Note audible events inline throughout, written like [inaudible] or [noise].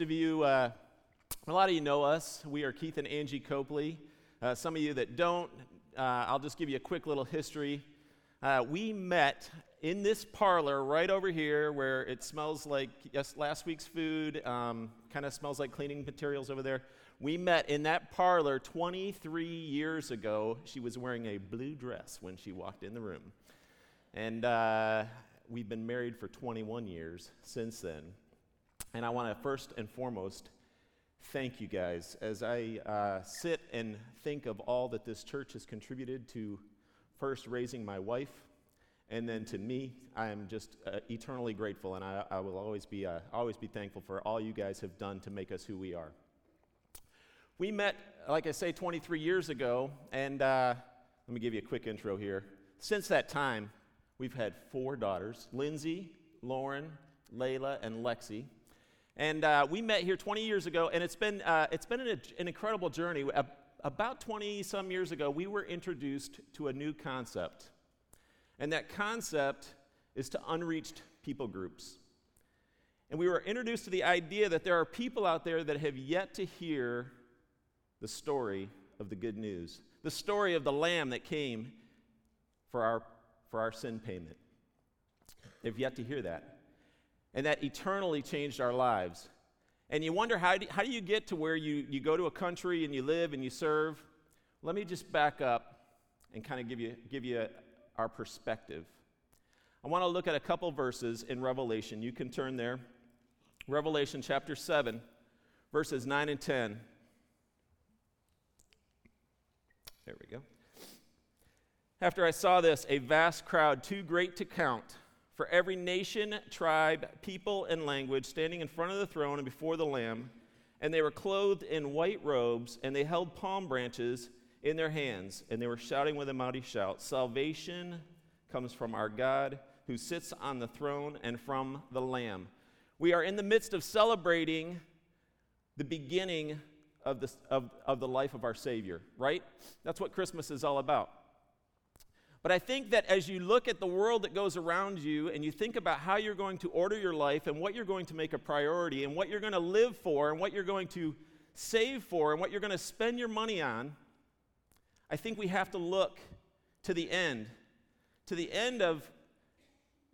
of you, uh, a lot of you know us. We are Keith and Angie Copley. Uh, some of you that don't, uh, I'll just give you a quick little history. Uh, we met in this parlor right over here where it smells like yes, last week's food, um, kind of smells like cleaning materials over there. We met in that parlor 23 years ago. She was wearing a blue dress when she walked in the room. And uh, we've been married for 21 years since then. And I want to first and foremost thank you guys as I uh, sit and think of all that this church has contributed to first raising my wife and then to me. I am just uh, eternally grateful, and I, I, will always be, uh, always be thankful for all you guys have done to make us who we are. We met, like I say, 23 years ago, and uh, let me give you a quick intro here. Since that time, we've had four daughters Lindsay, Lauren, Layla, and Lexi. And uh, we met here 20 years ago, and it's been, uh, it's been an, an incredible journey. About 20 some years ago, we were introduced to a new concept. And that concept is to unreached people groups. And we were introduced to the idea that there are people out there that have yet to hear the story of the good news, the story of the lamb that came for our, for our sin payment. They've yet to hear that and that eternally changed our lives. And you wonder how do, how do you get to where you, you go to a country and you live and you serve? Let me just back up and kind of give you, give you a, our perspective. I want to look at a couple verses in Revelation. You can turn there. Revelation chapter 7, verses 9 and 10. There we go. After I saw this, a vast crowd, too great to count, for every nation, tribe, people, and language standing in front of the throne and before the Lamb. And they were clothed in white robes, and they held palm branches in their hands, and they were shouting with a mighty shout Salvation comes from our God who sits on the throne and from the Lamb. We are in the midst of celebrating the beginning of the, of, of the life of our Savior, right? That's what Christmas is all about. But I think that as you look at the world that goes around you and you think about how you're going to order your life and what you're going to make a priority and what you're going to live for and what you're going to save for and what you're going to spend your money on, I think we have to look to the end, to the end of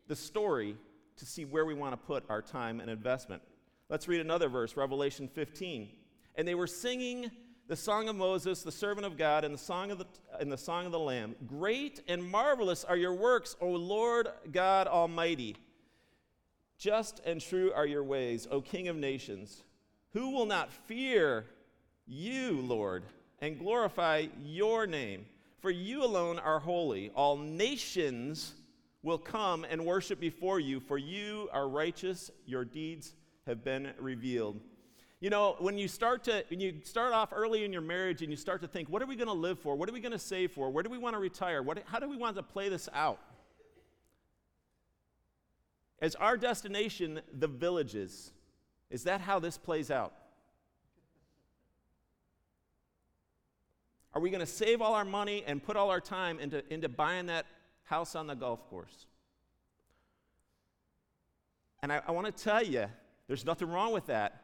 the story to see where we want to put our time and investment. Let's read another verse, Revelation 15. And they were singing the song of Moses, the servant of God, and the song of the, and the, song of the Lamb. Great and marvelous are your works, O Lord God Almighty. Just and true are your ways, O King of nations. Who will not fear you, Lord, and glorify your name? For you alone are holy. All nations will come and worship before you, for you are righteous. Your deeds have been revealed. You know, when you start to when you start off early in your marriage and you start to think, what are we going to live for? What are we going to save for? Where do we want to retire? What, how do we want to play this out? Is our destination the villages? Is that how this plays out? Are we going to save all our money and put all our time into, into buying that house on the golf course? And I, I want to tell you, there's nothing wrong with that.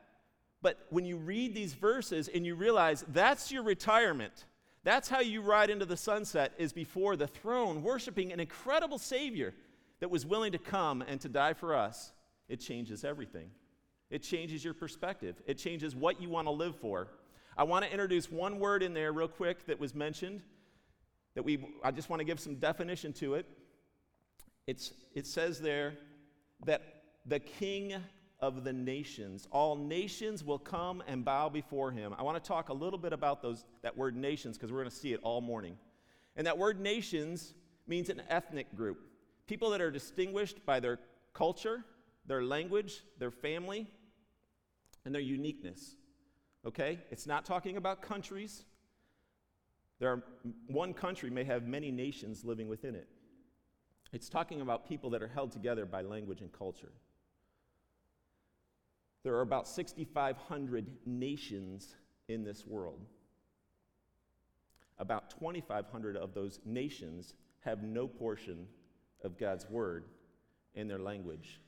But when you read these verses and you realize that's your retirement, that's how you ride into the sunset, is before the throne, worshiping an incredible Savior that was willing to come and to die for us, it changes everything. It changes your perspective, it changes what you want to live for. I want to introduce one word in there, real quick, that was mentioned. That we, I just want to give some definition to it. It's, it says there that the king of the nations. All nations will come and bow before him. I want to talk a little bit about those, that word nations because we're going to see it all morning. And that word nations means an ethnic group people that are distinguished by their culture, their language, their family, and their uniqueness. Okay? It's not talking about countries. There are, one country may have many nations living within it. It's talking about people that are held together by language and culture. There are about 6,500 nations in this world. About 2,500 of those nations have no portion of God's word in their language.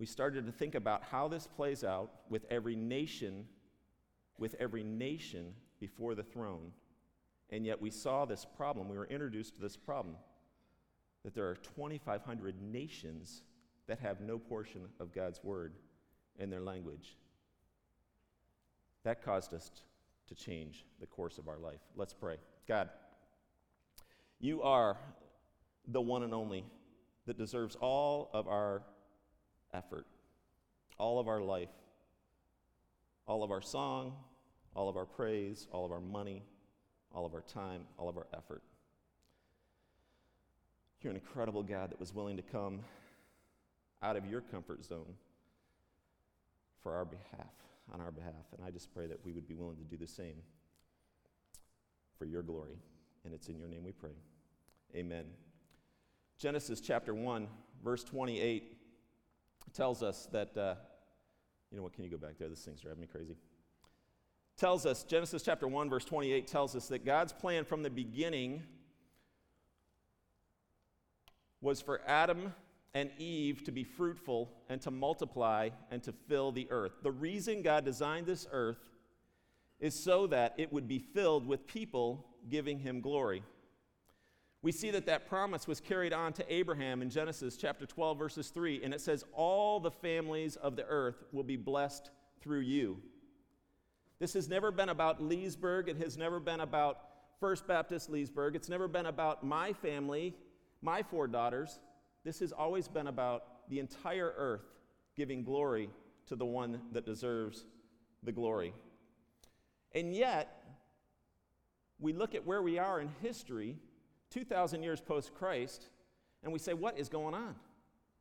we started to think about how this plays out with every nation, with every nation before the throne. And yet we saw this problem. We were introduced to this problem that there are 2,500 nations that have no portion of God's word in their language. That caused us to change the course of our life. Let's pray. God, you are the one and only that deserves all of our effort, all of our life, all of our song, all of our praise, all of our money, all of our time, all of our effort. You're an incredible God that was willing to come out of your comfort zone for our behalf, on our behalf. And I just pray that we would be willing to do the same for your glory. And it's in your name we pray. Amen. Genesis chapter 1, verse 28 tells us that, uh, you know what, can you go back there? This thing's driving me crazy. Tells us, Genesis chapter 1, verse 28 tells us that God's plan from the beginning was for Adam and Eve to be fruitful and to multiply and to fill the earth. The reason God designed this earth is so that it would be filled with people giving him glory. We see that that promise was carried on to Abraham in Genesis chapter 12, verses 3, and it says, All the families of the earth will be blessed through you. This has never been about Leesburg. It has never been about First Baptist Leesburg. It's never been about my family, my four daughters. This has always been about the entire earth giving glory to the one that deserves the glory. And yet, we look at where we are in history 2,000 years post Christ, and we say, What is going on?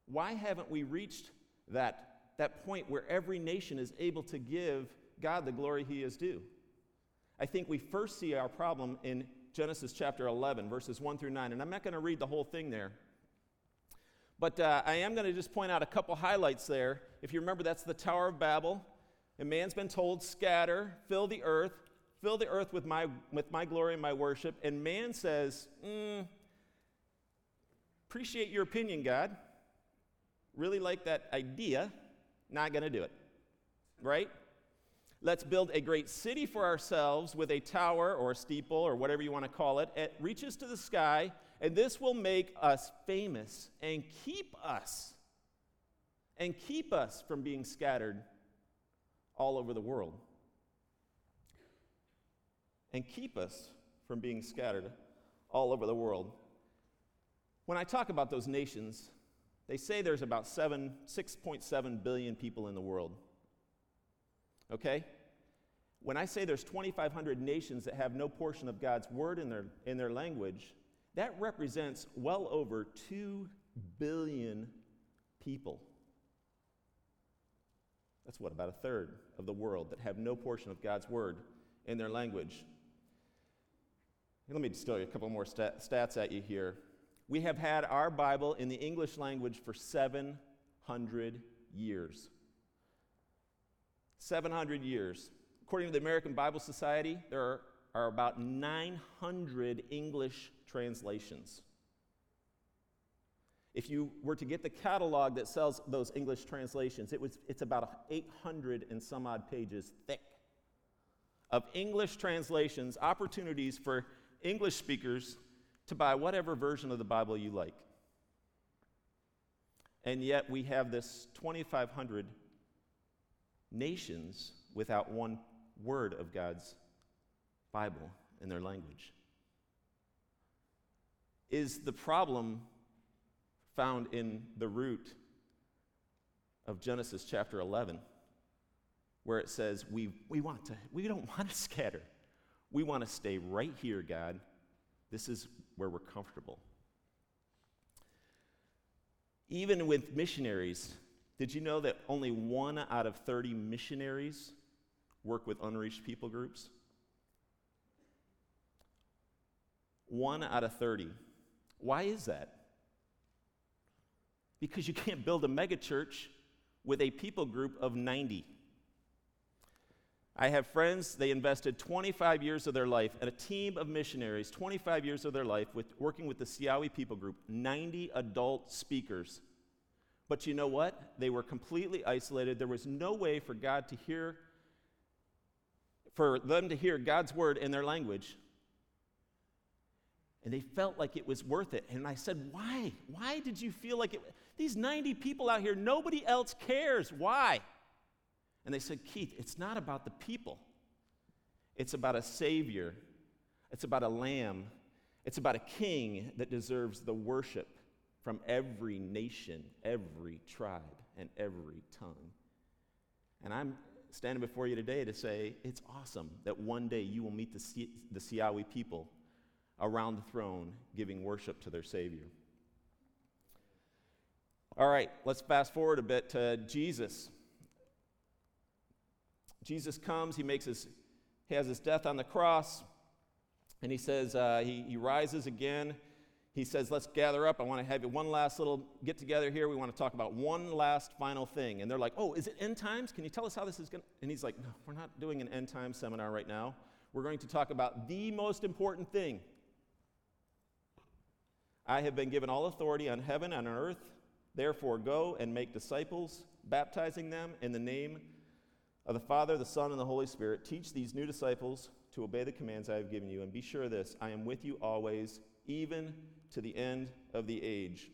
Why haven't we reached that, that point where every nation is able to give God the glory he is due? I think we first see our problem in Genesis chapter 11, verses 1 through 9. And I'm not going to read the whole thing there. But uh, I am going to just point out a couple highlights there. If you remember, that's the Tower of Babel. And man's been told, scatter, fill the earth, fill the earth with my, with my glory and my worship. And man says, mm, appreciate your opinion, God. Really like that idea. Not going to do it. Right? Let's build a great city for ourselves with a tower or a steeple or whatever you want to call it. It reaches to the sky, and this will make us famous and keep us and keep us from being scattered all over the world and keep us from being scattered all over the world. When I talk about those nations, they say there's about 7, 6.7 billion people in the world. Okay? When I say there's 2,500 nations that have no portion of God's word in their, in their language, that represents well over 2 billion people. That's what, about a third of the world that have no portion of God's word in their language. Let me you a couple more stat- stats at you here. We have had our Bible in the English language for 700 years. 700 years. According to the American Bible Society, there are, are about 900 English translations. If you were to get the catalog that sells those English translations, it was, it's about 800 and some odd pages thick of English translations, opportunities for English speakers to buy whatever version of the Bible you like. And yet we have this 2,500 nations without one word of God's Bible in their language. Is the problem found in the root of Genesis chapter 11, where it says, we, we, want to, we don't [laughs] want to scatter. We want to stay right here, God. This is where we're comfortable. Even with missionaries, did you know that only one out of 30 missionaries work with unreached people groups? One out of 30. Why is that? Because you can't build a megachurch with a people group of 90. I have friends, they invested 25 years of their life and a team of missionaries, 25 years of their life with working with the Siawi people group, 90 adult speakers But you know what? They were completely isolated. There was no way for God to hear, for them to hear God's word in their language. And they felt like it was worth it. And I said, Why? Why did you feel like it? These 90 people out here, nobody else cares. Why? And they said, Keith, it's not about the people, it's about a Savior, it's about a Lamb, it's about a King that deserves the worship from every nation, every tribe, and every tongue. And I'm standing before you today to say it's awesome that one day you will meet the, the Siawi people around the throne giving worship to their Savior. All right, let's fast forward a bit to Jesus. Jesus comes, he makes his, he has his death on the cross, and he says, uh, he, he rises again. He says, Let's gather up. I want to have you one last little get together here. We want to talk about one last final thing. And they're like, Oh, is it end times? Can you tell us how this is going to? And he's like, No, we're not doing an end time seminar right now. We're going to talk about the most important thing I have been given all authority on heaven and on earth. Therefore, go and make disciples, baptizing them in the name of the Father, the Son, and the Holy Spirit. Teach these new disciples to obey the commands I have given you. And be sure of this I am with you always, even to the end of the age.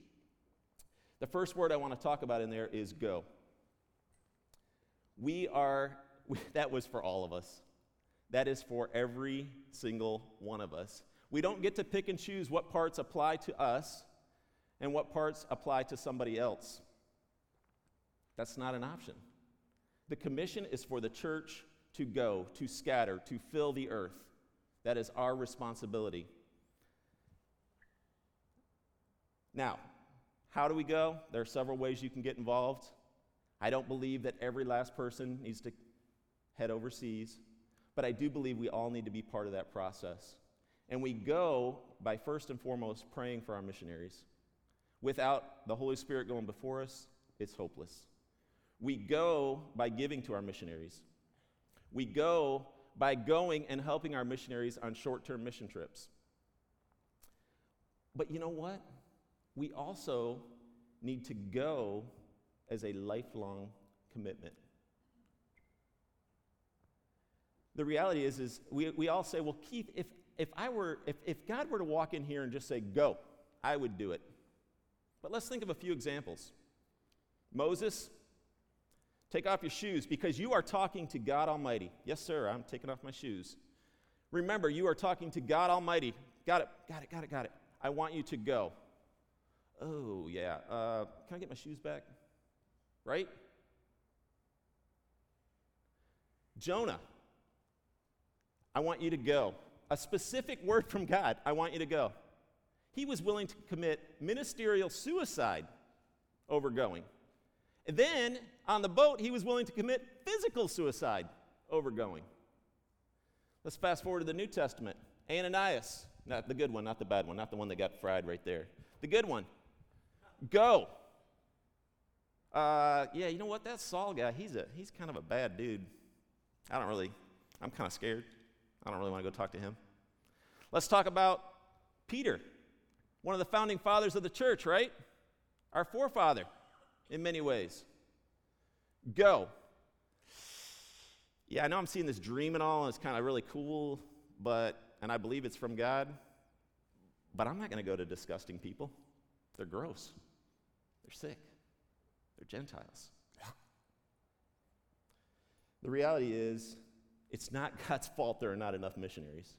The first word I want to talk about in there is go. We are, [laughs] that was for all of us. That is for every single one of us. We don't get to pick and choose what parts apply to us and what parts apply to somebody else. That's not an option. The commission is for the church to go, to scatter, to fill the earth. That is our responsibility. Now, how do we go? There are several ways you can get involved. I don't believe that every last person needs to head overseas, but I do believe we all need to be part of that process. And we go by first and foremost praying for our missionaries. Without the Holy Spirit going before us, it's hopeless. We go by giving to our missionaries. We go by going and helping our missionaries on short term mission trips. But you know what? We also need to go as a lifelong commitment. The reality is, is we, we all say, well, Keith, if if I were, if, if God were to walk in here and just say, go, I would do it. But let's think of a few examples. Moses, take off your shoes because you are talking to God Almighty. Yes, sir, I'm taking off my shoes. Remember, you are talking to God Almighty. Got it, got it, got it, got it. I want you to go. Oh, yeah. Uh, can I get my shoes back? Right? Jonah, I want you to go a specific word from God I want you to go. He was willing to commit ministerial suicide over going. And then on the boat, he was willing to commit physical suicide over going. Let's fast forward to the New Testament. Ananias, not the good one, not the bad one, not the one that got fried right there. The good one. Go. Uh, yeah, you know what? That Saul guy, he's, a, he's kind of a bad dude. I don't really, I'm kind of scared. I don't really want to go talk to him. Let's talk about Peter, one of the founding fathers of the church, right? Our forefather in many ways. Go. Yeah, I know I'm seeing this dream and all, and it's kind of really cool, but, and I believe it's from God, but I'm not going to go to disgusting people. They're gross, they're sick, they're Gentiles. The reality is, it's not [laughs] God's fault there are not enough missionaries.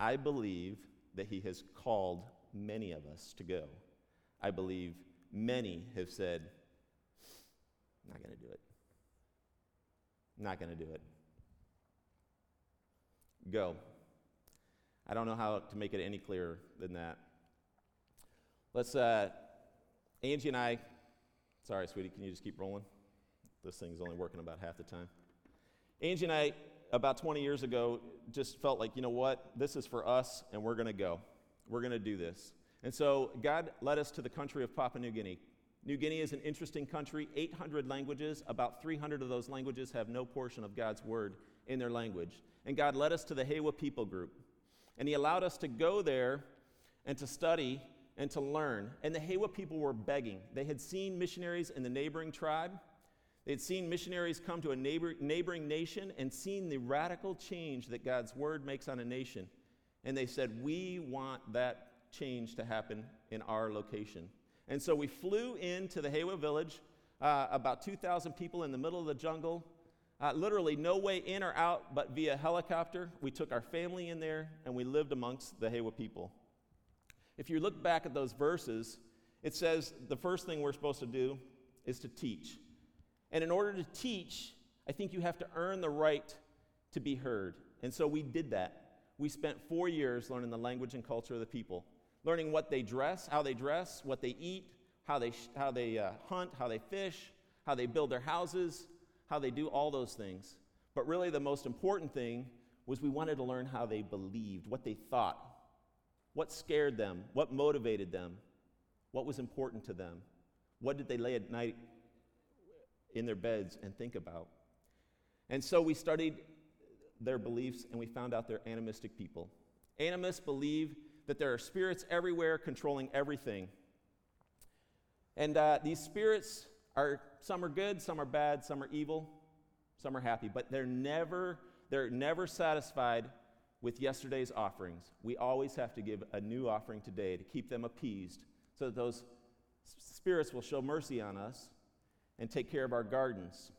I believe that He has called many of us to go. I believe many have said, I'm not going to do it. I'm not going to do it. Go. I don't know how to make it any clearer than that. Let's, uh, Angie and I, sorry, sweetie, can you just keep rolling? This thing's only working about half the time. Angie and I, about 20 years ago, just felt like, you know what, this is for us, and we're going to go. We're going to do this. And so God led us to the country of Papua New Guinea. New Guinea is an interesting country, 800 languages. About 300 of those languages have no portion of God's word in their language. And God led us to the Hewa people group. And He allowed us to go there and to study and to learn. And the Hewa people were begging. They had seen missionaries in the neighboring tribe. They had seen missionaries come to a neighbor, neighboring nation and seen the radical change that God's word makes on a nation. And they said, We want that change to happen in our location. And so we flew into the Hewa village, uh, about 2,000 people in the middle of the jungle. Uh, literally, no way in or out but via helicopter. We took our family in there and we lived amongst the Hewa people. If you look back at those verses, it says the first thing we're supposed to do is to teach. And in order to teach, I think you have to earn the right to be heard. And so we did that. We spent four years learning the language and culture of the people, learning what they dress, how they dress, what they eat, how they, sh- how they uh, hunt, how they fish, how they build their houses, how they do all those things. But really, the most important thing was we wanted to learn how they believed, what they thought, what scared them, what motivated them, what was important to them, what did they lay at night in their beds and think about. And so we studied their beliefs and we found out they're animistic people. Animists believe that there are spirits everywhere controlling everything. And uh, these spirits are, some are good, some are bad, some are evil, some are happy, but they're never, they're never satisfied with yesterday's offerings. We always have to give a new offering today to keep them appeased so that those spirits will show mercy on us and take care of our gardens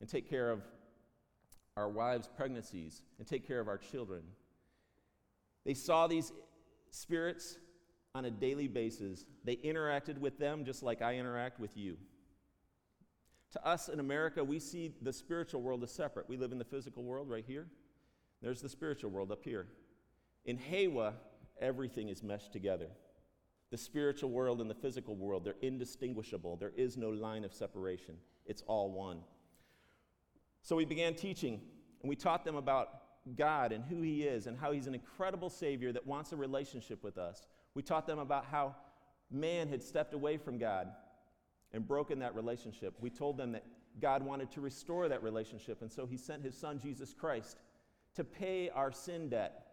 and take care of our wives' pregnancies and take care of our children. They saw these spirits on a daily basis. They interacted with them just like I interact with you. To us in America, we see the spiritual world as separate. We live in the physical world right here. There's the spiritual world up here. In Hewa, everything is meshed together. The spiritual world and the physical world, they're indistinguishable. There is no line of separation, it's all one. So we began teaching, and we taught them about God and who He is and how He's an incredible Savior that wants a relationship with us. We taught them about how man had stepped away from God and broken that relationship. We told them that God wanted to restore that relationship, and so He sent His Son, Jesus Christ, to pay our sin debt.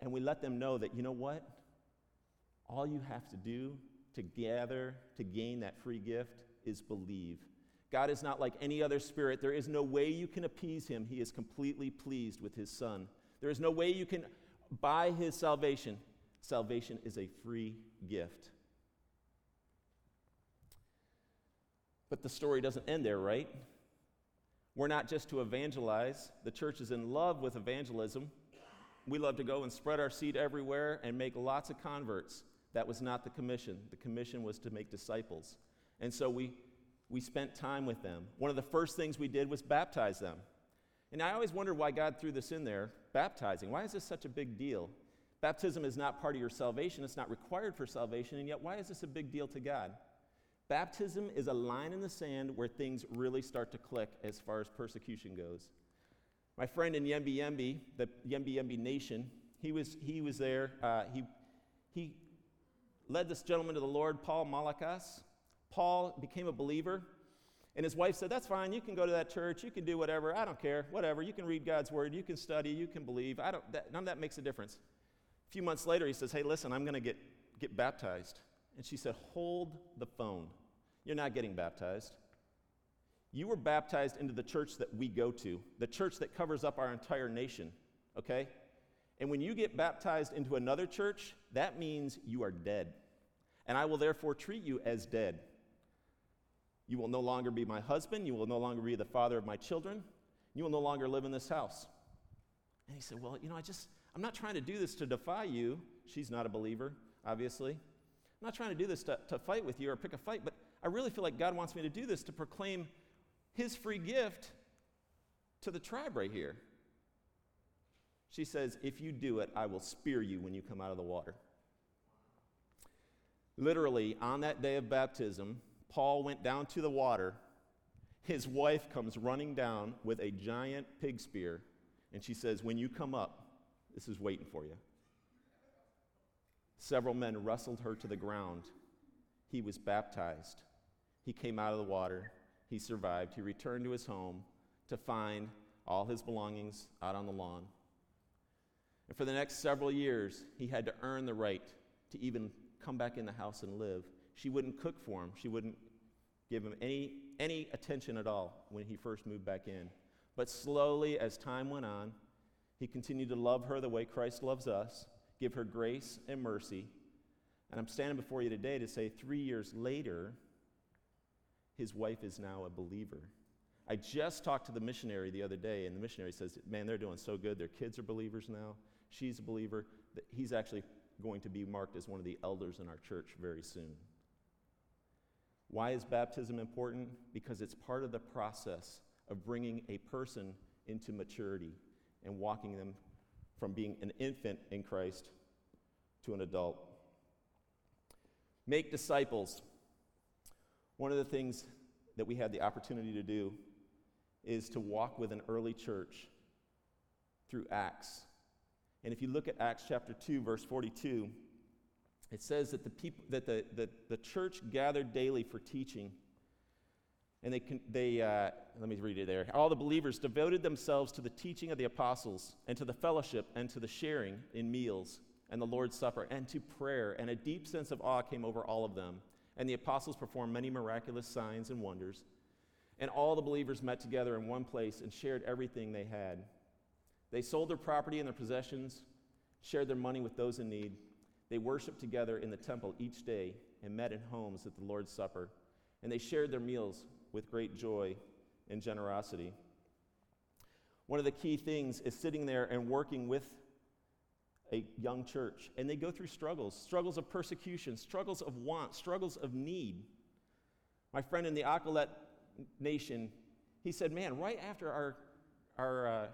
And we let them know that, you know what? All you have to do to gather, to gain that free gift, is believe. God is not like any other spirit. There is no way you can appease him. He is completely pleased with his son. There is no way you can buy his salvation. Salvation is a free gift. But the story doesn't end there, right? We're not just to evangelize. The church is in love with evangelism. We love to go and spread our seed everywhere and make lots of converts. That was not the commission. The commission was to make disciples. And so we, we spent time with them. One of the first things we did was baptize them. And I always wondered why God threw this in there baptizing. Why is this such a big deal? Baptism is not part of your salvation, it's not required for salvation, and yet why is this a big deal to God? Baptism is a line in the sand where things really start to click as far as persecution goes. My friend in Yembi, the Yembi Nation, he was, he was there. Uh, he, he led this gentleman to the Lord, Paul Malakas. Paul became a believer, and his wife said, That's fine. You can go to that church. You can do whatever. I don't care. Whatever. You can read God's word. You can study. You can believe. I don't, that, none of that makes a difference. A few months later, he says, Hey, listen, I'm going to get, get baptized. And she said, Hold the phone. You're not getting baptized. You were baptized into the church that we go to, the church that covers up our entire nation, okay? And when you get baptized into another church, that means you are dead. And I will therefore treat you as dead. You will no longer be my husband. You will no longer be the father of my children. You will no longer live in this house. And he said, Well, you know, I just, I'm not trying to do this to defy you. She's not a believer, obviously. I'm not trying to do this to, to fight with you or pick a fight, but I really feel like God wants me to do this to proclaim his free gift to the tribe right here. She says, If you do it, I will spear you when you come out of the water. Literally, on that day of baptism, Paul went down to the water. His wife comes running down with a giant pig spear, and she says, When you come up, this is waiting for you. Several men wrestled her to the ground. He was baptized. He came out of the water. He survived. He returned to his home to find all his belongings out on the lawn. And for the next several years, he had to earn the right to even come back in the house and live. She wouldn't cook for him. She wouldn't give him any, any attention at all when he first moved back in. But slowly, as time went on, he continued to love her the way Christ loves us, give her grace and mercy. And I'm standing before you today to say three years later, his wife is now a believer. I just talked to the missionary the other day, and the missionary says, Man, they're doing so good. Their kids are believers now. She's a believer. He's actually going to be marked as one of the elders in our church very soon. Why is baptism important? Because it's part of the process of bringing a person into maturity and walking them from being an infant in Christ to an adult. Make disciples. One of the things that we had the opportunity to do is to walk with an early church through Acts. And if you look at Acts chapter 2, verse 42, it says that the, people, that the, the, the church gathered daily for teaching. And they, they uh, let me read it there. All the believers devoted themselves to the teaching of the apostles, and to the fellowship, and to the sharing in meals, and the Lord's Supper, and to prayer. And a deep sense of awe came over all of them. And the apostles performed many miraculous signs and wonders. And all the believers met together in one place and shared everything they had. They sold their property and their possessions, shared their money with those in need. They worshiped together in the temple each day and met in homes at the Lord's Supper. And they shared their meals with great joy and generosity. One of the key things is sitting there and working with a young church. And they go through struggles struggles of persecution, struggles of want, struggles of need. My friend in the Akilet nation, he said, Man, right after our, our uh,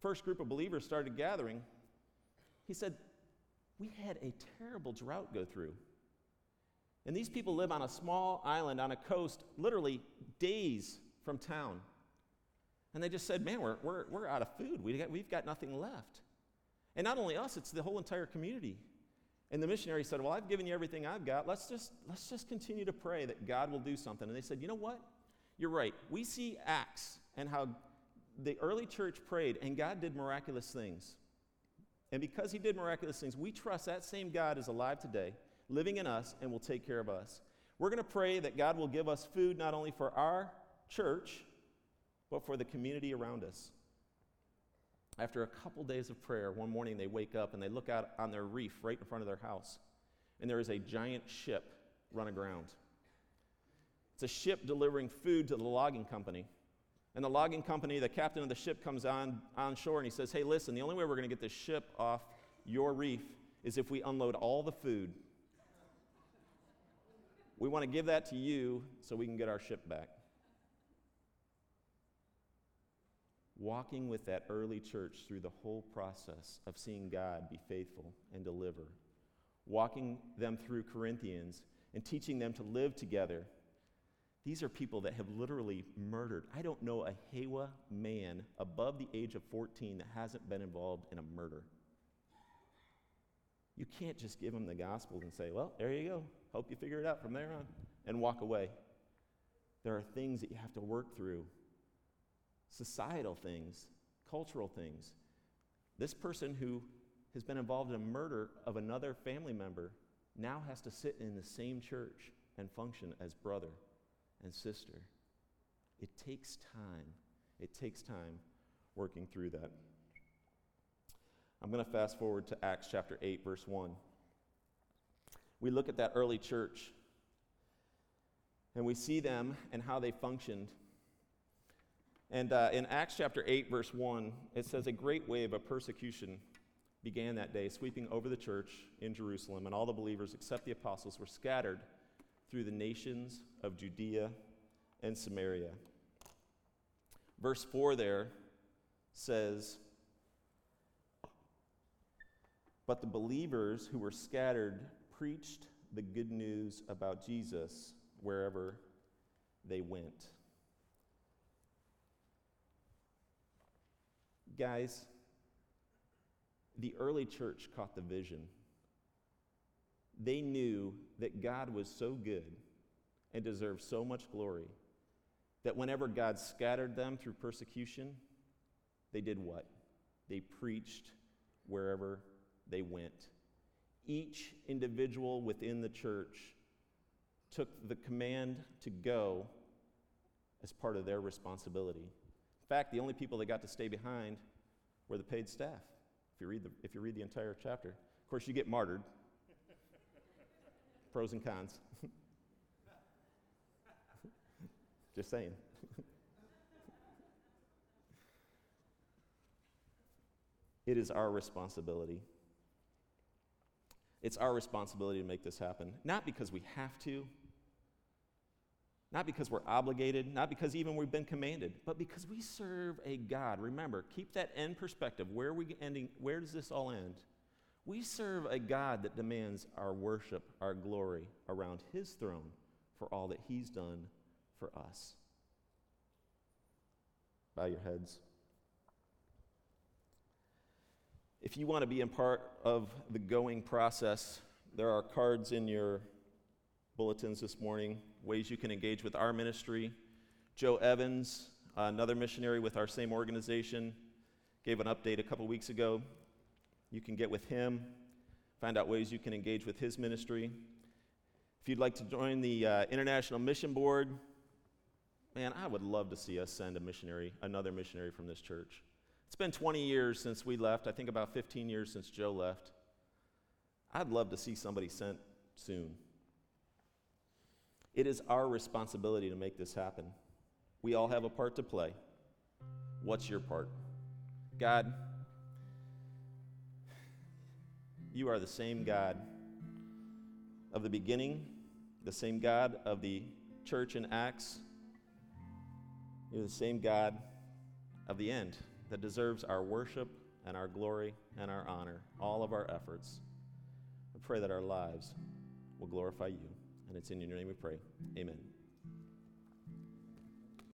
first group of believers started gathering, he said, We had a terrible drought go through. And these people live on a small island on a coast, literally days from town. And they just said, Man, we're, we're, we're out of food. We got, we've got nothing left. And not only us, it's the whole entire community. And the missionary said, Well, I've given you everything I've got. Let's just, let's just continue to pray that God will do something. And they said, You know what? You're right. We see Acts and how the early church prayed, and God did miraculous things. And because He did miraculous things, we trust that same God is alive today, living in us, and will take care of us. We're going to pray that God will give us food not only for our church, but for the community around us. After a couple days of prayer, one morning they wake up and they look out on their reef right in front of their house, and there is a giant ship run aground. It's a ship delivering food to the logging company. And the logging company, the captain of the ship comes on, on shore and he says, Hey, listen, the only way we're going to get this ship off your reef is if we unload all the food. We want to give that to you so we can get our ship back. walking with that early church through the whole process of seeing God be faithful and deliver, walking them through Corinthians and teaching them to live together. These are people that have literally murdered. I don't know a Hewa man above the age of 14 that hasn't been involved in a murder. You can't just give them the gospel and say, well, there you go. Hope you figure it out from there on, and walk away. There are things that you have to work through societal things, cultural things. This person who has been involved in a murder of another family member now has to sit in the same church and function as brother and sister. It takes time. It takes time working through that. I'm going to fast forward to Acts chapter 8, verse 1. We look at that early church and we see them and how they functioned and uh, in Acts chapter 8, verse 1, it says, A great wave of persecution began that day, sweeping over the church in Jerusalem, and all the believers, except the apostles, were scattered through the nations of Judea and Samaria. Verse 4 there says, But the believers who were scattered preached the good news about Jesus wherever they went. Guys, the early church caught the vision. They knew that God was so good and deserved so much glory that whenever God scattered them through persecution, they did what? They preached wherever they went. each individual within the church took the command to go as part of their responsibility. In fact, the only people that got to stay behind were the paid staff, if you read the, if you read the entire chapter. Of course, you get martyred. Pros and cons. [laughs] Just saying. [laughs] it is our responsibility. It's our responsibility to make this happen. Not because we have to, not because we're obligated, not because even we've been commanded, but because we serve a God. Remember, keep that end perspective. Where are we ending? Where does this all end? We serve a God that demands our worship, our glory around his throne for all that he's done for us. Bow your heads. If you want to be in part of the going process, there are cards in your bulletins this morning, ways you can engage with our ministry. Joe Evans, another missionary with our same organization, gave an update a couple weeks ago. You can get with him, find out ways you can engage with his ministry. If you'd like to join the uh, International Mission Board, man, I would love to see us send a missionary, another missionary from this church. It's been 20 years since we left, I think about 15 years since Joe left. I'd love to see somebody sent soon. It is our responsibility to make this happen. We all have a part to play. What's your part? God, you are the same God of the beginning, the same God of the church in Acts. You're the same God of the end that deserves our worship and our glory and our honor, all of our efforts. I pray that our lives will glorify you. And it's in your name we pray. Amen.